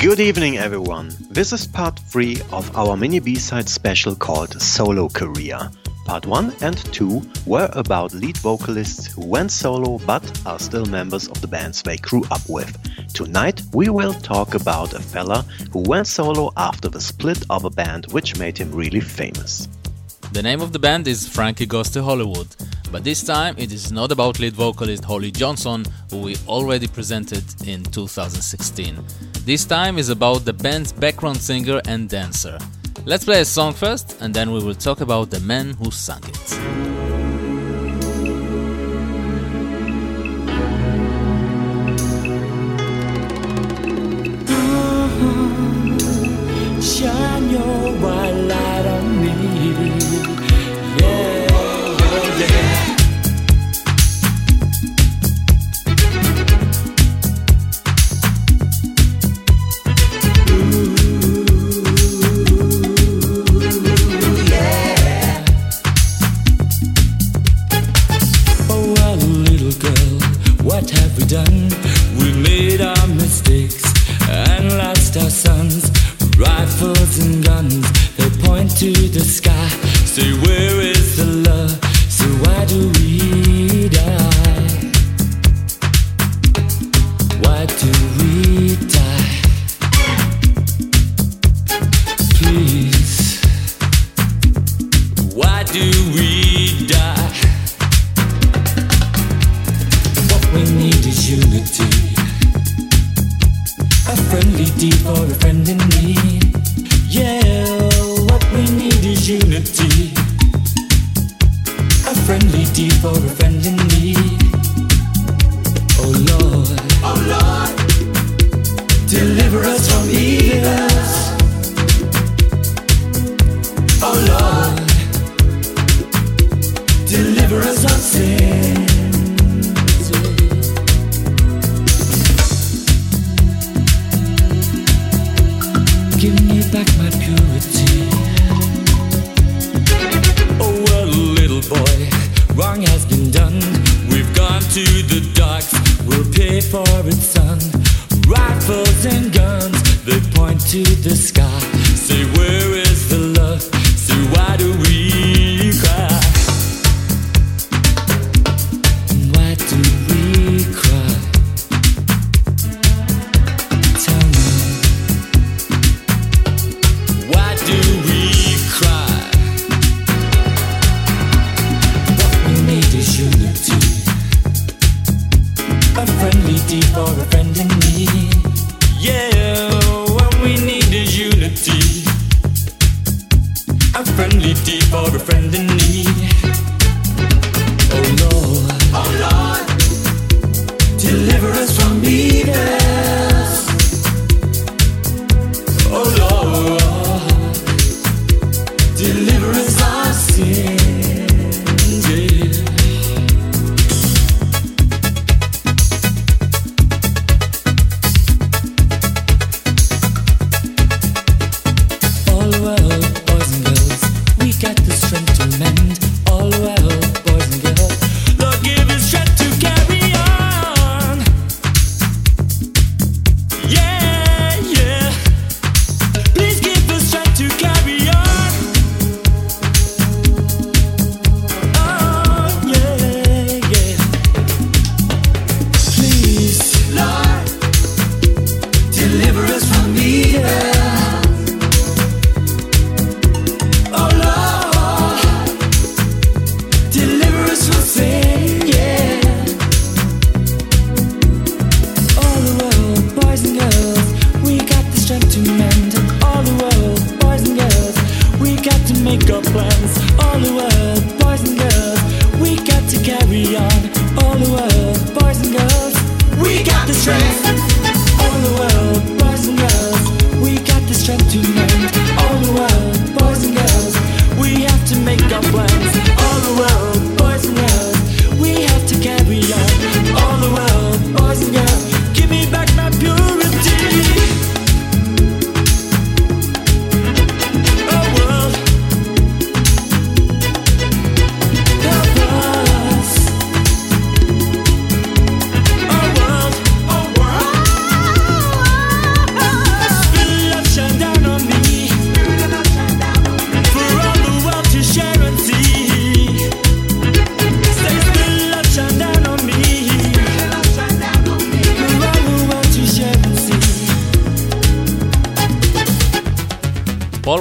Good evening, everyone. This is part 3 of our mini B-side special called Solo Career. Part 1 and 2 were about lead vocalists who went solo but are still members of the bands they grew up with. Tonight we will talk about a fella who went solo after the split of a band which made him really famous. The name of the band is Frankie Goes to Hollywood, but this time it is not about lead vocalist Holly Johnson, who we already presented in 2016. This time is about the band's background singer and dancer. Let's play a song first, and then we will talk about the man who sang it. All the world, got the strength to mend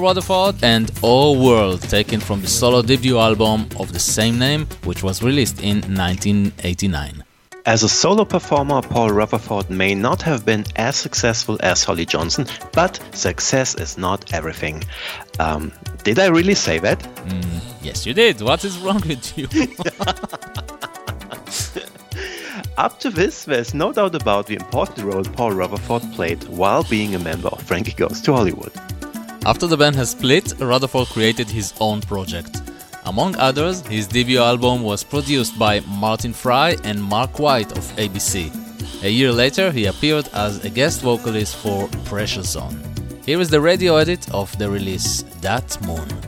Rutherford and All World, taken from the solo debut album of the same name, which was released in 1989. As a solo performer, Paul Rutherford may not have been as successful as Holly Johnson, but success is not everything. Um, did I really say that? Mm, yes, you did. What is wrong with you? Up to this, there's no doubt about the important role Paul Rutherford played while being a member of Frankie Goes to Hollywood. After the band has split, Rutherford created his own project. Among others, his debut album was produced by Martin Fry and Mark White of ABC. A year later, he appeared as a guest vocalist for Pressure Zone. Here is the radio edit of the release, That Moon.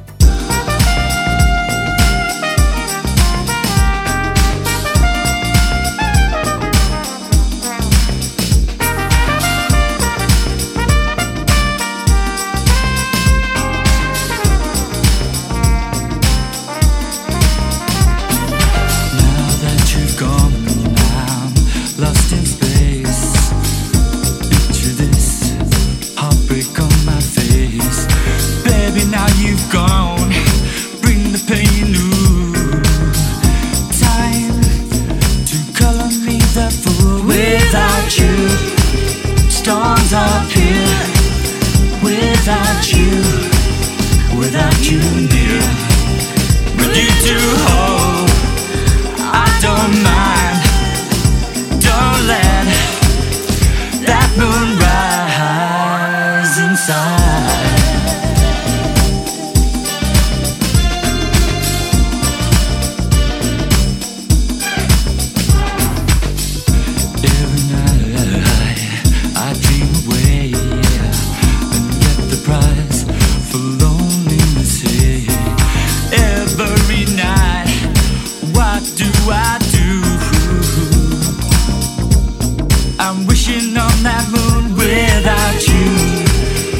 I'm wishing on that moon without you.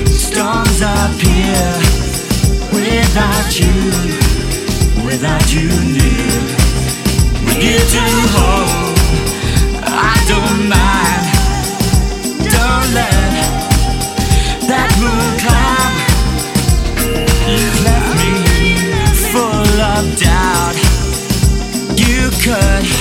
Storms appear without you, without you near. We get to hold, I don't mind. Don't let that moon climb. You've left me full of doubt. You could.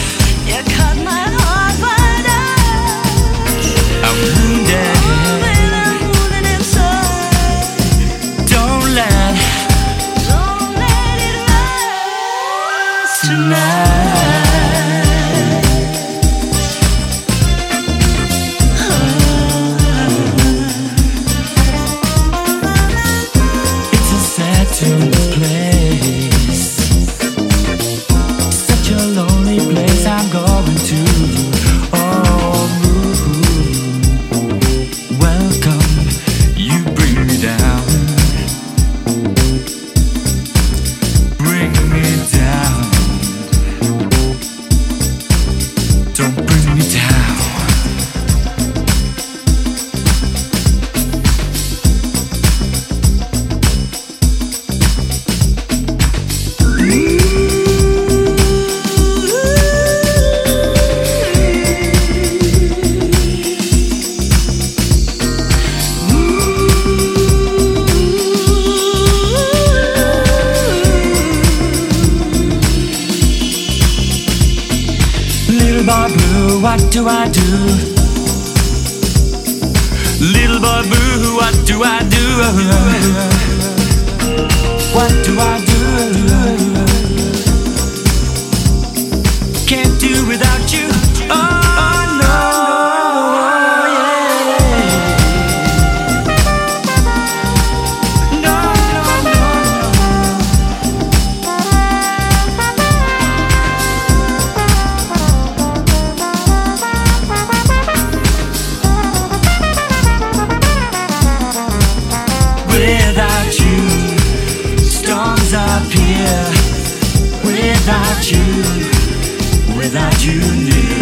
That you knew.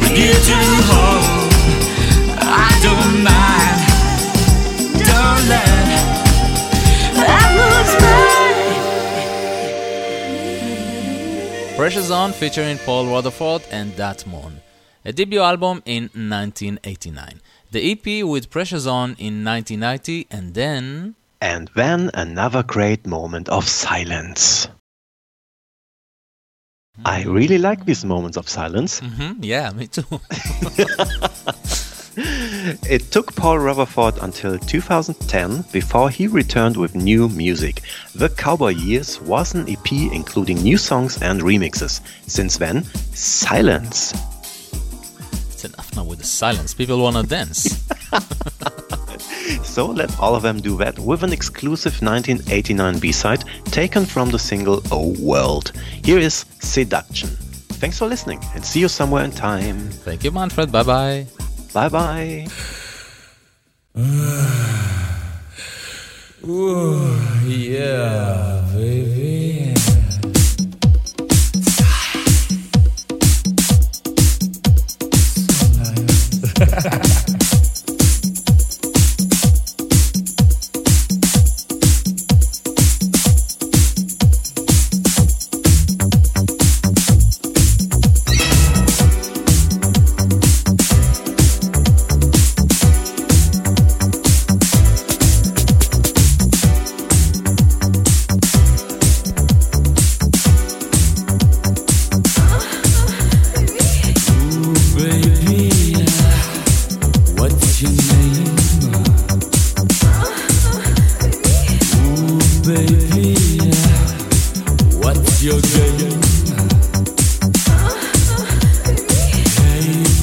With you to hold, I don't mind. Don't let that lose me. Pressure Zone featuring Paul Rutherford and Dat Moon. A debut album in 1989. The EP with Pressure Zone in 1990 and then. And then another great moment of silence. I really like these moments of silence. Mm-hmm. Yeah, me too. it took Paul Rutherford until 2010 before he returned with new music. The Cowboy Years was an EP including new songs and remixes. Since then, silence. It's enough now with the silence. People wanna dance. so let all of them do that with an exclusive 1989 B-side taken from the single Oh World. Here is Seduction. Thanks for listening and see you somewhere in time. Thank you, Manfred. Bye bye. Bye bye. Ooh, yeah, baby.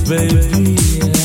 Correct.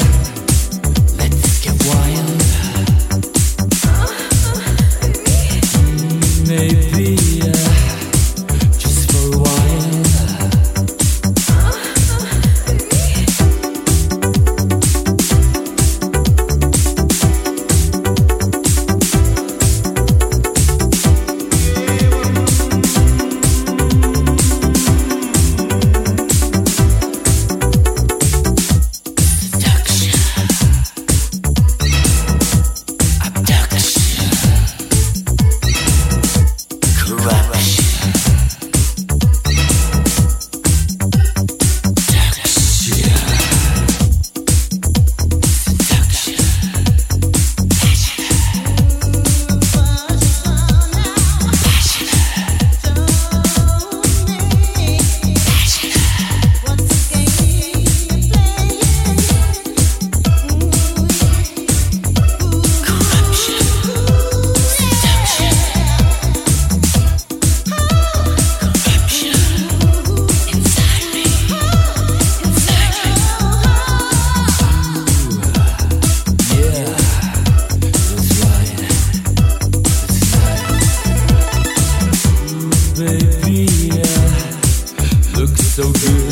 baby, yeah. Looks so good.